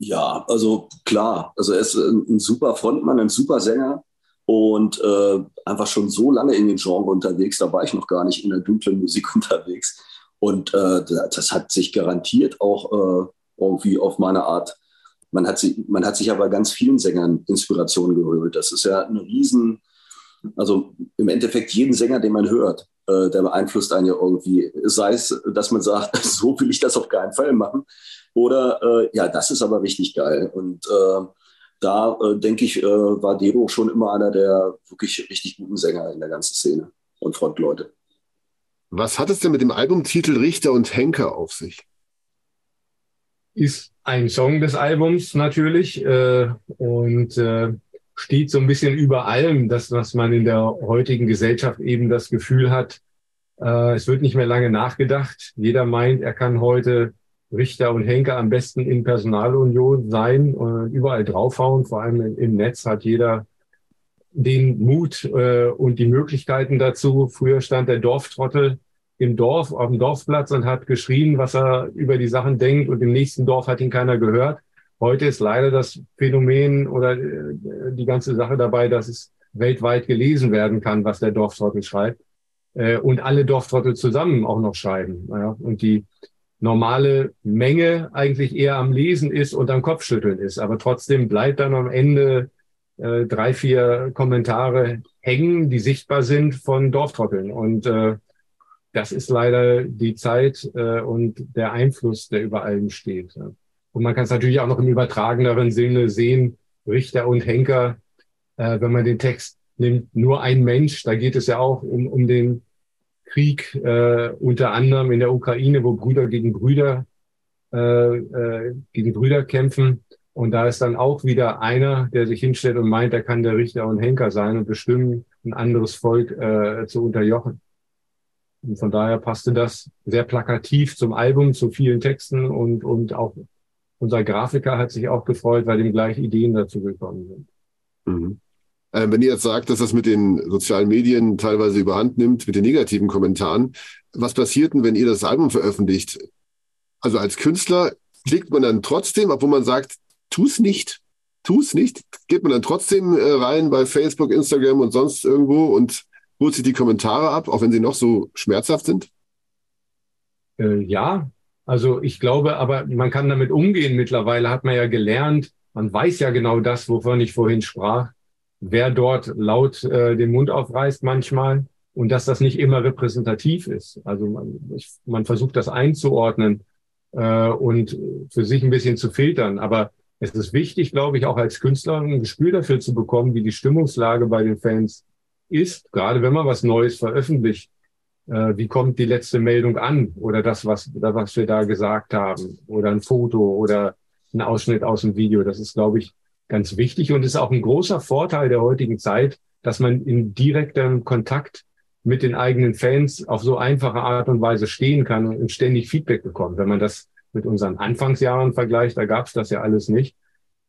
Ja, also klar. Also er ist ein, super Frontmann, ein super Sänger und äh, einfach schon so lange in dem Genre unterwegs. Da war ich noch gar nicht in der dunklen Musik unterwegs. Und äh, das hat sich garantiert auch äh, irgendwie auf meine Art. Man hat, sich, man hat sich aber ganz vielen Sängern Inspiration geholt. Das ist ja ein Riesen, also im Endeffekt jeden Sänger, den man hört, äh, der beeinflusst einen ja irgendwie. Sei es, dass man sagt, so will ich das auf keinen Fall machen. Oder äh, ja, das ist aber richtig geil. Und äh, da äh, denke ich, äh, war Dero schon immer einer der wirklich richtig guten Sänger in der ganzen Szene und Frontleute. Was hat es denn mit dem Albumtitel Richter und Henker auf sich? Ist ein Song des Albums natürlich äh, und äh, steht so ein bisschen über allem, das, was man in der heutigen Gesellschaft eben das Gefühl hat, äh, es wird nicht mehr lange nachgedacht. Jeder meint, er kann heute Richter und Henker am besten in Personalunion sein und überall draufhauen. Vor allem im Netz hat jeder den Mut äh, und die Möglichkeiten dazu. Früher stand der Dorftrottel im Dorf, auf dem Dorfplatz und hat geschrien, was er über die Sachen denkt und im nächsten Dorf hat ihn keiner gehört. Heute ist leider das Phänomen oder äh, die ganze Sache dabei, dass es weltweit gelesen werden kann, was der Dorftrottel schreibt. Äh, und alle Dorftrottel zusammen auch noch schreiben. Und die normale Menge eigentlich eher am Lesen ist und am Kopfschütteln ist. Aber trotzdem bleibt dann am Ende äh, drei, vier Kommentare hängen, die sichtbar sind von Dorftrotteln. Und das ist leider die Zeit und der Einfluss, der über allem steht. Und man kann es natürlich auch noch im übertrageneren Sinne sehen, Richter und Henker, äh, wenn man den Text nimmt, nur ein Mensch, da geht es ja auch um, um den Krieg, äh, unter anderem in der Ukraine, wo Brüder gegen Brüder äh, äh, gegen Brüder kämpfen. Und da ist dann auch wieder einer, der sich hinstellt und meint, er kann der Richter und Henker sein und bestimmen, ein anderes Volk äh, zu unterjochen. Und von daher passte das sehr plakativ zum Album, zu vielen Texten und, und auch unser Grafiker hat sich auch gefreut, weil ihm gleich Ideen dazu gekommen sind. Mhm. Äh, wenn ihr jetzt sagt, dass das mit den sozialen Medien teilweise überhand nimmt, mit den negativen Kommentaren, was passiert denn, wenn ihr das Album veröffentlicht? Also als Künstler klickt man dann trotzdem, obwohl man sagt, tu's nicht, tu's nicht, geht man dann trotzdem äh, rein bei Facebook, Instagram und sonst irgendwo und holt sich die Kommentare ab, auch wenn sie noch so schmerzhaft sind? Äh, ja, also ich glaube, aber man kann damit umgehen. Mittlerweile hat man ja gelernt, man weiß ja genau das, wovon ich vorhin sprach wer dort laut äh, den Mund aufreißt manchmal und dass das nicht immer repräsentativ ist. Also man, ich, man versucht das einzuordnen äh, und für sich ein bisschen zu filtern. Aber es ist wichtig, glaube ich, auch als Künstler ein Gespür dafür zu bekommen, wie die Stimmungslage bei den Fans ist, gerade wenn man was Neues veröffentlicht. Äh, wie kommt die letzte Meldung an oder das, was, was wir da gesagt haben oder ein Foto oder ein Ausschnitt aus dem Video. Das ist, glaube ich, ganz wichtig und ist auch ein großer Vorteil der heutigen Zeit, dass man in direktem Kontakt mit den eigenen Fans auf so einfache Art und Weise stehen kann und ständig Feedback bekommt. Wenn man das mit unseren Anfangsjahren vergleicht, da gab es das ja alles nicht.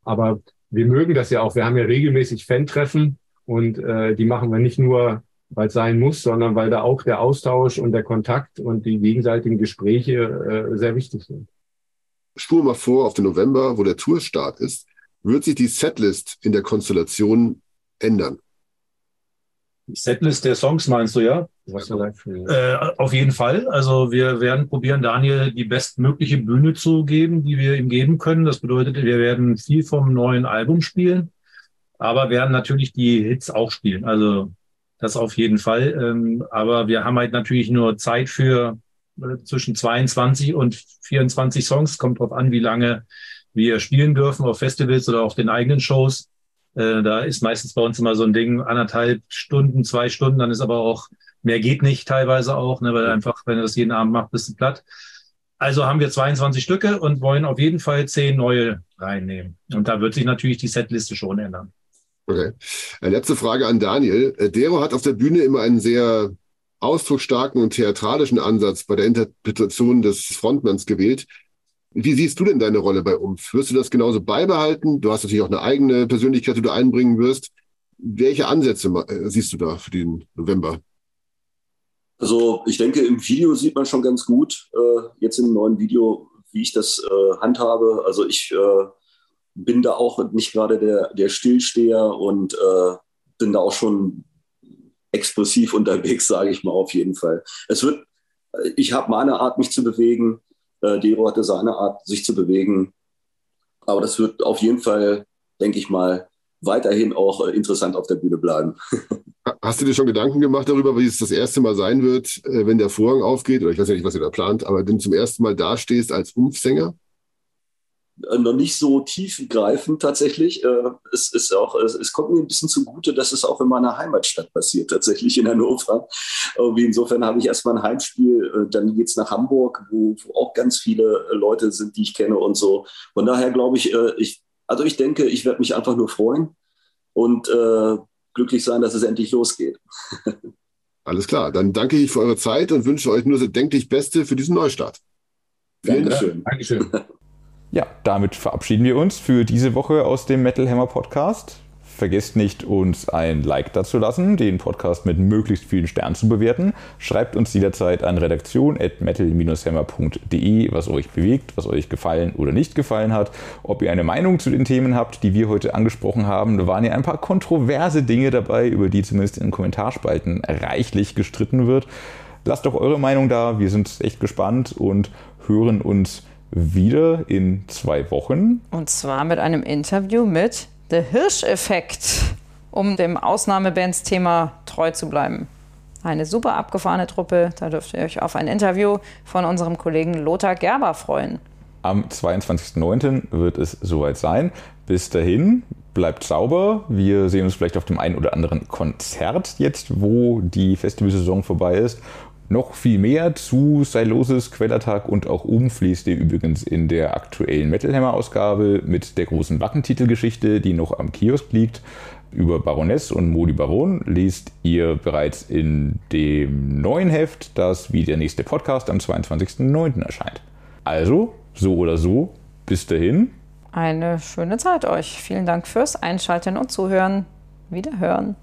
Aber wir mögen das ja auch. Wir haben ja regelmäßig Fan-Treffen und äh, die machen wir nicht nur, weil es sein muss, sondern weil da auch der Austausch und der Kontakt und die gegenseitigen Gespräche äh, sehr wichtig sind. Spur mal vor auf den November, wo der Tourstart ist wird sich die Setlist in der Konstellation ändern? Die Setlist der Songs meinst du, ja? Äh, auf jeden Fall. Also wir werden probieren, Daniel die bestmögliche Bühne zu geben, die wir ihm geben können. Das bedeutet, wir werden viel vom neuen Album spielen, aber werden natürlich die Hits auch spielen. Also das auf jeden Fall. Ähm, aber wir haben halt natürlich nur Zeit für äh, zwischen 22 und 24 Songs. Kommt drauf an, wie lange wir spielen dürfen auf Festivals oder auf den eigenen Shows. Äh, da ist meistens bei uns immer so ein Ding, anderthalb Stunden, zwei Stunden, dann ist aber auch, mehr geht nicht teilweise auch, ne, weil einfach, wenn du das jeden Abend machst, bist du platt. Also haben wir 22 Stücke und wollen auf jeden Fall zehn neue reinnehmen. Und da wird sich natürlich die Setliste schon ändern. Okay. Äh, letzte Frage an Daniel. Äh, Dero hat auf der Bühne immer einen sehr ausdrucksstarken und theatralischen Ansatz bei der Interpretation des Frontmanns gewählt. Wie siehst du denn deine Rolle bei Umf? Wirst du das genauso beibehalten? Du hast natürlich auch eine eigene Persönlichkeit, die du einbringen wirst. Welche Ansätze äh, siehst du da für den November? Also ich denke, im Video sieht man schon ganz gut, äh, jetzt im neuen Video, wie ich das äh, handhabe. Also ich äh, bin da auch nicht gerade der, der Stillsteher und äh, bin da auch schon expressiv unterwegs, sage ich mal auf jeden Fall. Es wird, ich habe meine Art, mich zu bewegen. Äh, Dero hatte seine Art, sich zu bewegen. Aber das wird auf jeden Fall, denke ich mal, weiterhin auch äh, interessant auf der Bühne bleiben. Hast du dir schon Gedanken gemacht darüber, wie es das erste Mal sein wird, äh, wenn der Vorhang aufgeht? Oder ich weiß ja nicht, was ihr da plant, aber wenn du zum ersten Mal dastehst als Umfsänger? Äh, noch nicht so tiefgreifend tatsächlich. Äh, es, ist auch, es, kommt mir ein bisschen zugute, dass es auch in meiner Heimatstadt passiert, tatsächlich in Hannover. Irgendwie insofern habe ich erstmal ein Heimspiel, äh, dann geht es nach Hamburg, wo, wo, auch ganz viele Leute sind, die ich kenne und so. Von daher glaube ich, ich, also ich denke, ich werde mich einfach nur freuen und äh, glücklich sein, dass es endlich losgeht. Alles klar, dann danke ich für eure Zeit und wünsche euch nur das denklich Beste für diesen Neustart. Vielen Dank. Dankeschön. Ja, damit verabschieden wir uns für diese Woche aus dem Metal Hammer Podcast. Vergesst nicht, uns ein Like dazu lassen, den Podcast mit möglichst vielen Sternen zu bewerten. Schreibt uns jederzeit an redaktion.metal-hammer.de, was euch bewegt, was euch gefallen oder nicht gefallen hat. Ob ihr eine Meinung zu den Themen habt, die wir heute angesprochen haben. Da waren ja ein paar kontroverse Dinge dabei, über die zumindest in Kommentarspalten reichlich gestritten wird. Lasst doch eure Meinung da. Wir sind echt gespannt und hören uns wieder in zwei Wochen. Und zwar mit einem Interview mit The Hirsch-Effekt, um dem Ausnahmebands-Thema treu zu bleiben. Eine super abgefahrene Truppe. Da dürft ihr euch auf ein Interview von unserem Kollegen Lothar Gerber freuen. Am 22.09. wird es soweit sein. Bis dahin, bleibt sauber. Wir sehen uns vielleicht auf dem einen oder anderen Konzert jetzt, wo die Festivalsaison vorbei ist. Noch viel mehr zu Stylosis, Quellertag und auch umfließt ihr übrigens in der aktuellen Metal Hammer Ausgabe mit der großen Wackentitelgeschichte, die noch am Kiosk liegt. Über Baroness und Modi Baron liest ihr bereits in dem neuen Heft, das wie der nächste Podcast am 22.09. erscheint. Also, so oder so, bis dahin. Eine schöne Zeit euch. Vielen Dank fürs Einschalten und Zuhören. Wiederhören.